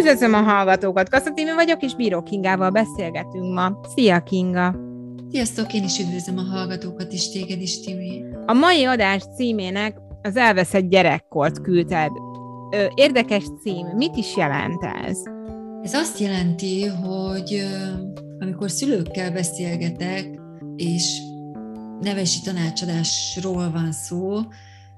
Üdvözlöm a hallgatókat, Kasszatimi vagyok, és Bíró Kingával beszélgetünk ma. Szia, Kinga! Sziasztok, én is üdvözlöm a hallgatókat, és téged is, Timi. A mai adás címének az elveszett gyerekkort küldted. Érdekes cím, mit is jelent ez? Ez azt jelenti, hogy amikor szülőkkel beszélgetek, és nevesi tanácsadásról van szó,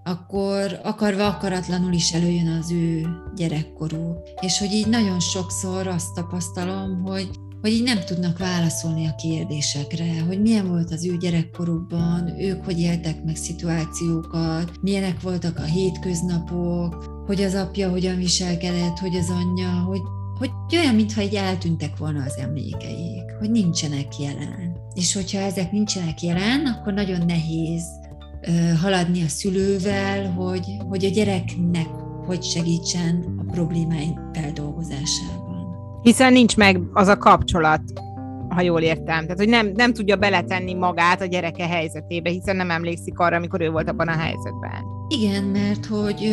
akkor akarva akaratlanul is előjön az ő gyerekkorú. És hogy így nagyon sokszor azt tapasztalom, hogy hogy így nem tudnak válaszolni a kérdésekre, hogy milyen volt az ő gyerekkorukban, ők hogy éltek meg szituációkat, milyenek voltak a hétköznapok, hogy az apja hogyan viselkedett, hogy az anyja, hogy, hogy olyan, mintha így eltűntek volna az emlékeik, hogy nincsenek jelen. És hogyha ezek nincsenek jelen, akkor nagyon nehéz haladni a szülővel, hogy, hogy a gyereknek hogy segítsen a problémáink feldolgozásában. Hiszen nincs meg az a kapcsolat, ha jól értem. Tehát, hogy nem, nem tudja beletenni magát a gyereke helyzetébe, hiszen nem emlékszik arra, amikor ő volt abban a helyzetben. Igen, mert hogy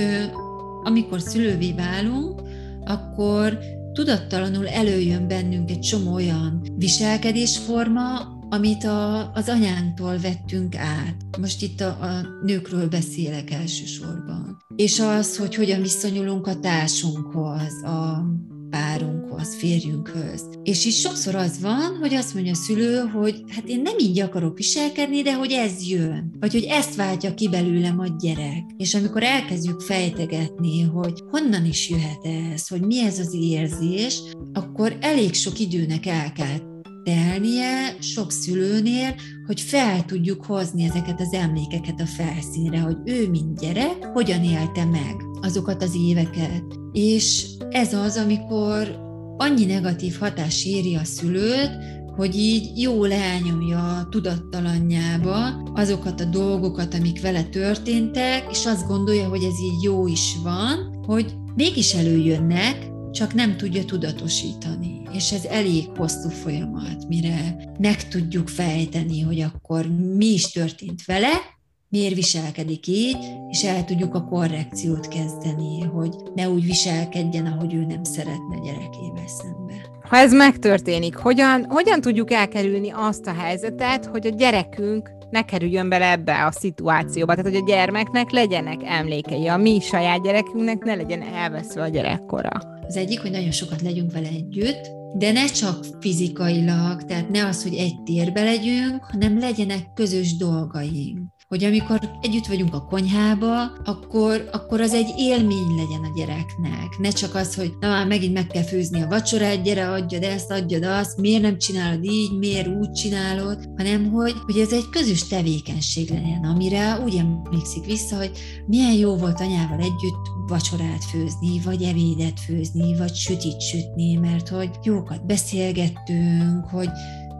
amikor szülővé válunk, akkor tudattalanul előjön bennünk egy csomó olyan viselkedésforma, amit a, az anyánktól vettünk át. Most itt a, a nőkről beszélek elsősorban. És az, hogy hogyan viszonyulunk a társunkhoz, a párunkhoz, férjünkhöz. És is sokszor az van, hogy azt mondja a szülő, hogy hát én nem így akarok viselkedni, de hogy ez jön. Vagy hogy ezt váltja ki belőlem a gyerek. És amikor elkezdjük fejtegetni, hogy honnan is jöhet ez, hogy mi ez az érzés, akkor elég sok időnek el kell telnie sok szülőnél, hogy fel tudjuk hozni ezeket az emlékeket a felszínre, hogy ő, mint gyerek, hogyan élte meg azokat az éveket. És ez az, amikor annyi negatív hatás éri a szülőt, hogy így jól elnyomja a tudattalannyába azokat a dolgokat, amik vele történtek, és azt gondolja, hogy ez így jó is van, hogy mégis előjönnek, csak nem tudja tudatosítani. És ez elég hosszú folyamat, mire meg tudjuk fejteni, hogy akkor mi is történt vele, miért viselkedik így, és el tudjuk a korrekciót kezdeni, hogy ne úgy viselkedjen, ahogy ő nem szeretne gyerekével szembe. Ha ez megtörténik, hogyan, hogyan tudjuk elkerülni azt a helyzetet, hogy a gyerekünk ne kerüljön bele ebbe a szituációba. Tehát, hogy a gyermeknek legyenek emlékei, a mi saját gyerekünknek ne legyen elveszve a gyerekkora. Az egyik, hogy nagyon sokat legyünk vele együtt, de ne csak fizikailag, tehát ne az, hogy egy térbe legyünk, hanem legyenek közös dolgaink hogy amikor együtt vagyunk a konyhába, akkor, akkor az egy élmény legyen a gyereknek. Ne csak az, hogy na már megint meg kell főzni a vacsorát, gyere, adjad ezt, adjad azt, miért nem csinálod így, miért úgy csinálod, hanem hogy, hogy ez egy közös tevékenység legyen, amire úgy emlékszik vissza, hogy milyen jó volt anyával együtt vacsorát főzni, vagy evédet főzni, vagy sütit sütni, mert hogy jókat beszélgettünk, hogy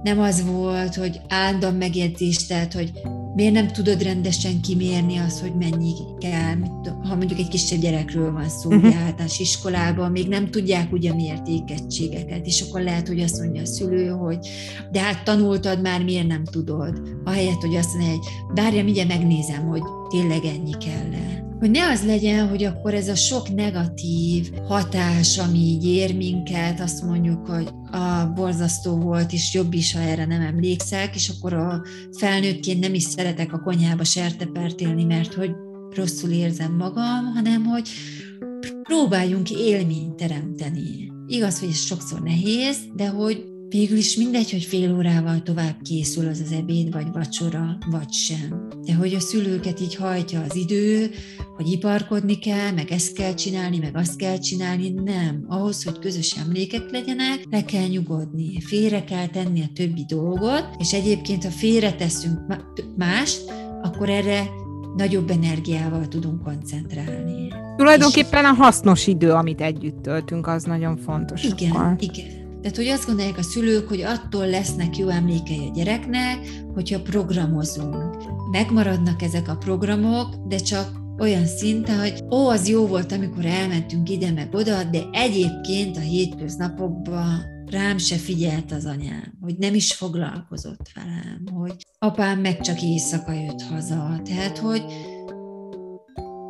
nem az volt, hogy állandóan megjegyzés, tehát, hogy miért nem tudod rendesen kimérni az, hogy mennyi kell, ha mondjuk egy kisebb gyerekről van szó, uh-huh. általános iskolában, még nem tudják ugye a mértékegységeket, és akkor lehet, hogy azt mondja a szülő, hogy de hát tanultad már, miért nem tudod? Ahelyett, hogy azt mondja, hogy bárja, mindjárt megnézem, hogy tényleg ennyi kell -e hogy ne az legyen, hogy akkor ez a sok negatív hatás, ami így ér minket, azt mondjuk, hogy a borzasztó volt, és jobb is, ha erre nem emlékszek, és akkor a felnőttként nem is szeretek a konyhába sertepert mert hogy rosszul érzem magam, hanem hogy próbáljunk élményt teremteni. Igaz, hogy ez sokszor nehéz, de hogy Végül is mindegy, hogy fél órával tovább készül az az ebéd, vagy vacsora, vagy sem. De hogy a szülőket így hajtja az idő, hogy iparkodni kell, meg ezt kell csinálni, meg azt kell csinálni, nem. Ahhoz, hogy közös emlékek legyenek, le kell nyugodni, félre kell tenni a többi dolgot, és egyébként, ha félre teszünk mást, akkor erre nagyobb energiával tudunk koncentrálni. Tulajdonképpen a hasznos idő, amit együtt töltünk, az nagyon fontos. Igen, akkor. igen. Tehát, hogy azt gondolják a szülők, hogy attól lesznek jó emlékei a gyereknek, hogyha programozunk. Megmaradnak ezek a programok, de csak olyan szinten, hogy ó, az jó volt, amikor elmentünk ide meg oda, de egyébként a hétköznapokban rám se figyelt az anyám, hogy nem is foglalkozott velem, hogy apám meg csak éjszaka jött haza. Tehát, hogy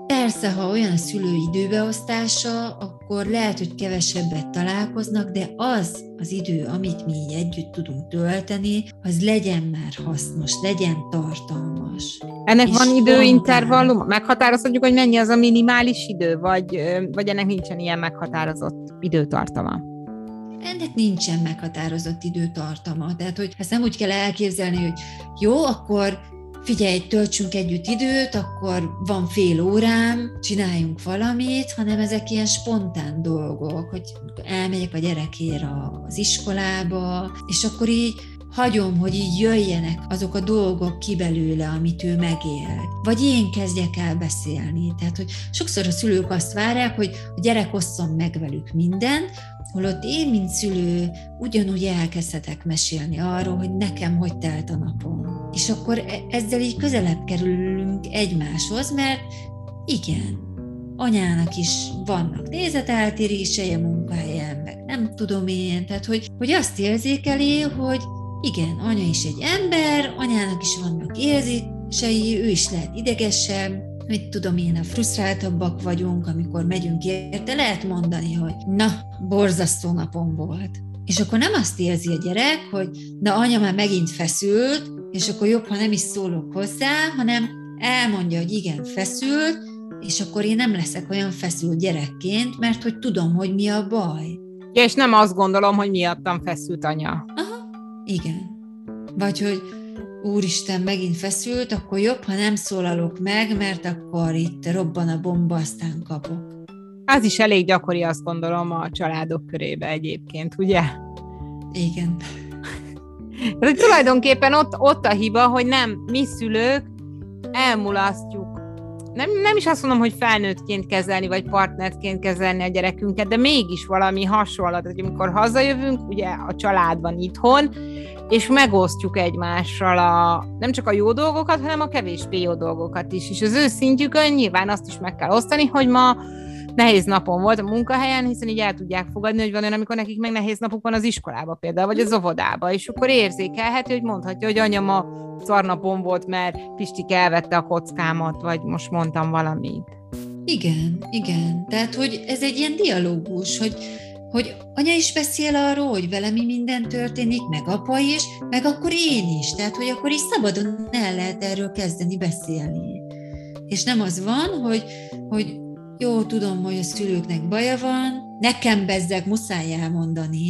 persze, ha olyan a szülő időbeosztása, akkor akkor lehet, hogy kevesebbet találkoznak, de az az idő, amit mi így együtt tudunk tölteni, az legyen már hasznos, legyen tartalmas. Ennek van időintervallum? Meghatározhatjuk, hogy mennyi az a minimális idő, vagy, vagy ennek nincsen ilyen meghatározott időtartama? ennek nincsen meghatározott időtartama. Tehát, hogy ezt nem úgy kell elképzelni, hogy jó, akkor figyelj, töltsünk együtt időt, akkor van fél órám, csináljunk valamit, hanem ezek ilyen spontán dolgok, hogy elmegyek a gyerekért az iskolába, és akkor így hagyom, hogy így jöjjenek azok a dolgok ki belőle, amit ő megél. Vagy én kezdjek el beszélni. Tehát, hogy sokszor a szülők azt várják, hogy a gyerek osszon meg velük mindent, holott én, mint szülő, ugyanúgy elkezdhetek mesélni arról, hogy nekem hogy telt a napom. És akkor e- ezzel így közelebb kerülünk egymáshoz, mert igen, anyának is vannak nézeteltérései a munkahelyen, meg nem tudom én, tehát hogy, hogy azt érzékeli, hogy igen, anya is egy ember, anyának is vannak érzései, ő is lehet idegesebb, mit tudom én, a frusztráltabbak vagyunk, amikor megyünk érte, lehet mondani, hogy na, borzasztó napom volt. És akkor nem azt érzi a gyerek, hogy na, anya már megint feszült, és akkor jobb, ha nem is szólok hozzá, hanem elmondja, hogy igen, feszült, és akkor én nem leszek olyan feszült gyerekként, mert hogy tudom, hogy mi a baj. Ja, és nem azt gondolom, hogy miattam feszült anya. Aha, igen. Vagy hogy úristen, megint feszült, akkor jobb, ha nem szólalok meg, mert akkor itt robban a bomba, aztán kapok. Az is elég gyakori, azt gondolom, a családok körébe egyébként, ugye? Igen. Ez tulajdonképpen ott, ott a hiba, hogy nem mi szülők elmulasztjuk nem, nem is azt mondom, hogy felnőttként kezelni, vagy partnerként kezelni a gyerekünket, de mégis valami hasonlat, hogy amikor hazajövünk, ugye a családban itthon, és megosztjuk egymással a, nem csak a jó dolgokat, hanem a kevésbé jó dolgokat is. És az ő szintjükön nyilván azt is meg kell osztani, hogy ma nehéz napon volt a munkahelyen, hiszen így el tudják fogadni, hogy van olyan, amikor nekik meg nehéz napuk van az iskolába például, vagy az óvodába, és akkor érzékelheti, hogy mondhatja, hogy anya ma szarnapon volt, mert Pistik elvette a kockámat, vagy most mondtam valamit. Igen, igen. Tehát, hogy ez egy ilyen dialógus, hogy hogy anya is beszél arról, hogy vele mi minden történik, meg apa is, meg akkor én is. Tehát, hogy akkor is szabadon el lehet erről kezdeni beszélni. És nem az van, hogy, hogy jó, tudom, hogy a szülőknek baja van, nekem bezzeg muszáj elmondani,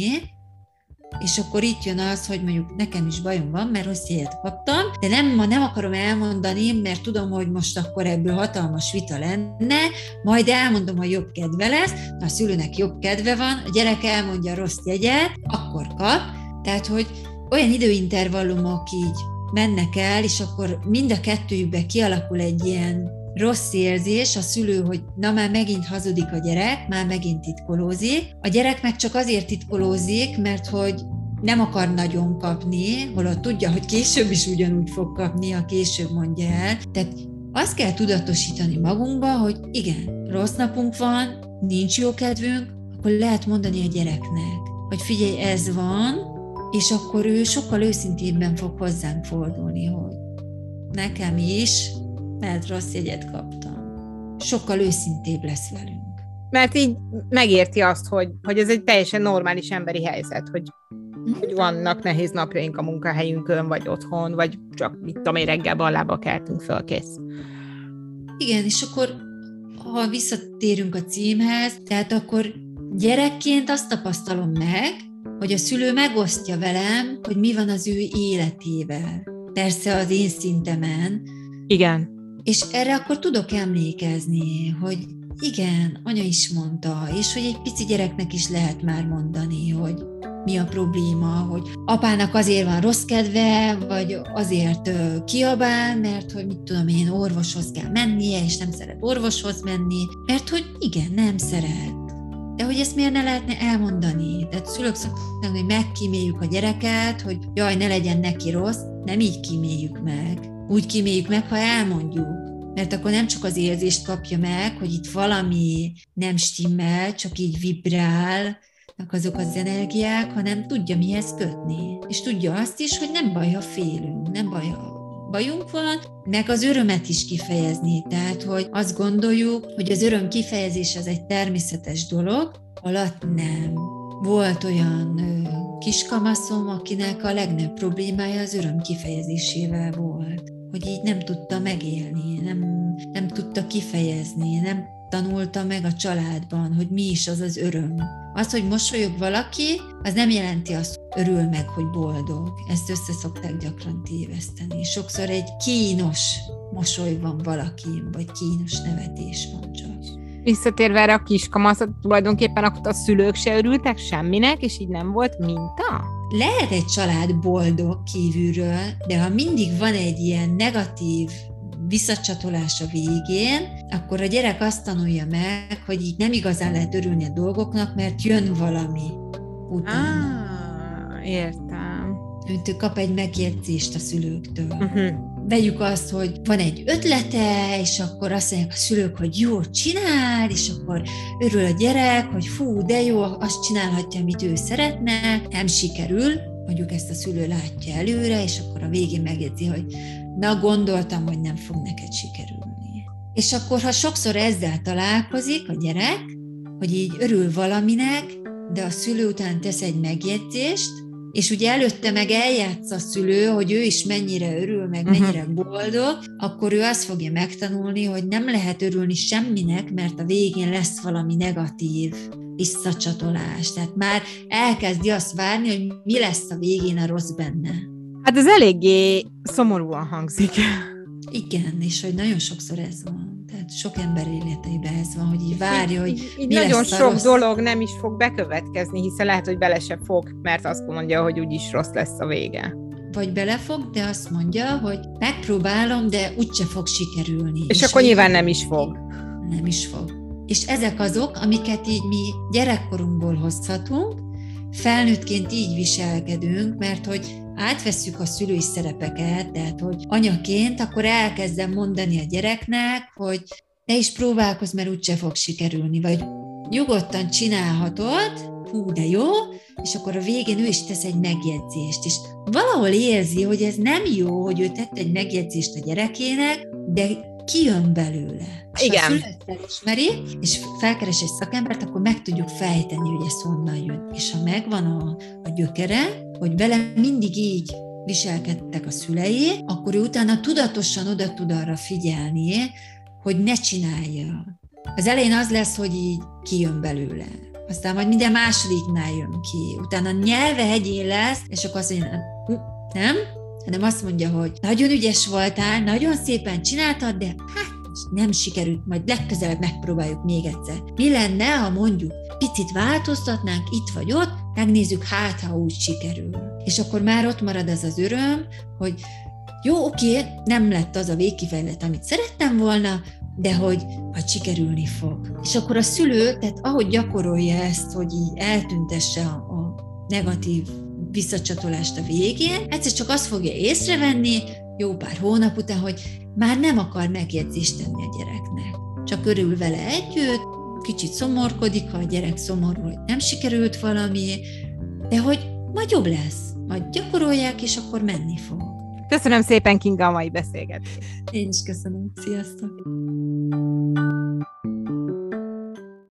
és akkor itt jön az, hogy mondjuk nekem is bajom van, mert rossz jegyet kaptam, de nem, ma nem akarom elmondani, mert tudom, hogy most akkor ebből hatalmas vita lenne, majd elmondom, hogy jobb kedve lesz, na a szülőnek jobb kedve van, a gyerek elmondja a rossz jegyet, akkor kap, tehát, hogy olyan időintervallumok így mennek el, és akkor mind a kettőjükben kialakul egy ilyen rossz érzés a szülő, hogy na már megint hazudik a gyerek, már megint titkolózik. A gyerek meg csak azért titkolózik, mert hogy nem akar nagyon kapni, holott tudja, hogy később is ugyanúgy fog kapni, a később mondja el. Tehát azt kell tudatosítani magunkba, hogy igen, rossz napunk van, nincs jó kedvünk, akkor lehet mondani a gyereknek, hogy figyelj, ez van, és akkor ő sokkal őszintébben fog hozzánk fordulni, hogy nekem is mert rossz jegyet kaptam. Sokkal őszintébb lesz velünk. Mert így megérti azt, hogy, hogy ez egy teljesen normális emberi helyzet, hogy, mm. hogy vannak nehéz napjaink a munkahelyünkön, vagy otthon, vagy csak mit tudom én, reggel ballába keltünk föl, kész. Igen, és akkor ha visszatérünk a címhez, tehát akkor gyerekként azt tapasztalom meg, hogy a szülő megosztja velem, hogy mi van az ő életével. Persze az én szintemen. Igen. És erre akkor tudok emlékezni, hogy igen, anya is mondta, és hogy egy pici gyereknek is lehet már mondani, hogy mi a probléma, hogy apának azért van rossz kedve, vagy azért kiabál, mert hogy mit tudom én, orvoshoz kell mennie, és nem szeret orvoshoz menni, mert hogy igen, nem szeret. De hogy ezt miért ne lehetne elmondani? Tehát szülők szoktak, hogy megkíméljük a gyereket, hogy jaj, ne legyen neki rossz, nem így kíméljük meg úgy kiméljük meg, ha elmondjuk. Mert akkor nem csak az érzést kapja meg, hogy itt valami nem stimmel, csak így vibrál, azok az energiák, hanem tudja mihez kötni. És tudja azt is, hogy nem baj, ha félünk, nem baj, ha bajunk van, meg az örömet is kifejezni. Tehát, hogy azt gondoljuk, hogy az öröm kifejezés az egy természetes dolog, alatt nem. Volt olyan kiskamaszom, akinek a legnagyobb problémája az öröm kifejezésével volt. Hogy így nem tudta megélni, nem, nem tudta kifejezni, nem tanulta meg a családban, hogy mi is az az öröm. Az, hogy mosolyog valaki, az nem jelenti azt, hogy örül meg, hogy boldog. Ezt össze szokták gyakran téveszteni. Sokszor egy kínos mosoly van valakin, vagy kínos nevetés van csak. Visszatérve erre a kiskamaszat, tulajdonképpen akkor a szülők se örültek semminek, és így nem volt minta? Lehet egy család boldog kívülről, de ha mindig van egy ilyen negatív visszacsatolás a végén, akkor a gyerek azt tanulja meg, hogy így nem igazán lehet örülni a dolgoknak, mert jön valami utána. Ah, értem. Ő kap egy megjegyzést a szülőktől. Uh-huh. Vegyük azt, hogy van egy ötlete, és akkor azt mondják a szülők, hogy jó, csinál, és akkor örül a gyerek, hogy fú, de jó, azt csinálhatja, amit ő szeretne, nem sikerül, mondjuk ezt a szülő látja előre, és akkor a végén megjegyzi, hogy na gondoltam, hogy nem fog neked sikerülni. És akkor, ha sokszor ezzel találkozik a gyerek, hogy így örül valaminek, de a szülő után tesz egy megjegyzést, és ugye előtte meg eljátsz a szülő, hogy ő is mennyire örül, meg uh-huh. mennyire boldog, akkor ő azt fogja megtanulni, hogy nem lehet örülni semminek, mert a végén lesz valami negatív visszacsatolás. Tehát már elkezdi azt várni, hogy mi lesz a végén a rossz benne. Hát ez eléggé szomorúan hangzik. Igen, és hogy nagyon sokszor ez van. Tehát sok ember életeiben ez van, hogy így várja, hogy így, így mi nagyon lesz sok rossz... dolog nem is fog bekövetkezni, hiszen lehet, hogy bele se fog, mert azt mondja, hogy úgyis rossz lesz a vége. Vagy belefog, de azt mondja, hogy megpróbálom, de úgyse fog sikerülni. És, és akkor nyilván nem is fog. Nem is fog. És ezek azok, amiket így mi gyerekkorunkból hozhatunk, felnőttként így viselkedünk, mert hogy átvesszük a szülői szerepeket, tehát hogy anyaként, akkor elkezdem mondani a gyereknek, hogy ne is próbálkozz, mert úgyse fog sikerülni, vagy nyugodtan csinálhatod, hú, de jó, és akkor a végén ő is tesz egy megjegyzést, és valahol érzi, hogy ez nem jó, hogy ő tett egy megjegyzést a gyerekének, de kijön belőle. Igen. Ha felismeri, és felkeres egy szakembert, akkor meg tudjuk fejteni, hogy ez honnan jön. És ha megvan a, a gyökere, hogy vele mindig így viselkedtek a szülei, akkor ő utána tudatosan oda tud arra figyelni, hogy ne csinálja. Az elején az lesz, hogy így kijön belőle. Aztán majd minden másodiknál jön ki. Utána nyelve hegyén lesz, és akkor azt mondja, nem, hanem azt mondja, hogy nagyon ügyes voltál, nagyon szépen csináltad, de hát nem sikerült, majd legközelebb megpróbáljuk még egyszer. Mi lenne, ha mondjuk picit változtatnánk itt vagy ott, megnézzük, hát ha úgy sikerül. És akkor már ott marad az az öröm, hogy jó, oké, nem lett az a végkifejlet, amit szerettem volna, de hogy hogy sikerülni fog. És akkor a szülő, tehát ahogy gyakorolja ezt, hogy így eltüntesse a negatív visszacsatolást a végén, egyszer csak azt fogja észrevenni, jó pár hónap után, hogy már nem akar megjegyzést tenni a gyereknek. Csak örül vele együtt, kicsit szomorkodik, ha a gyerek szomorú, hogy nem sikerült valami, de hogy majd jobb lesz, majd gyakorolják, és akkor menni fog. Köszönöm szépen, Kinga, a mai beszélgetést. Én is köszönöm. Sziasztok!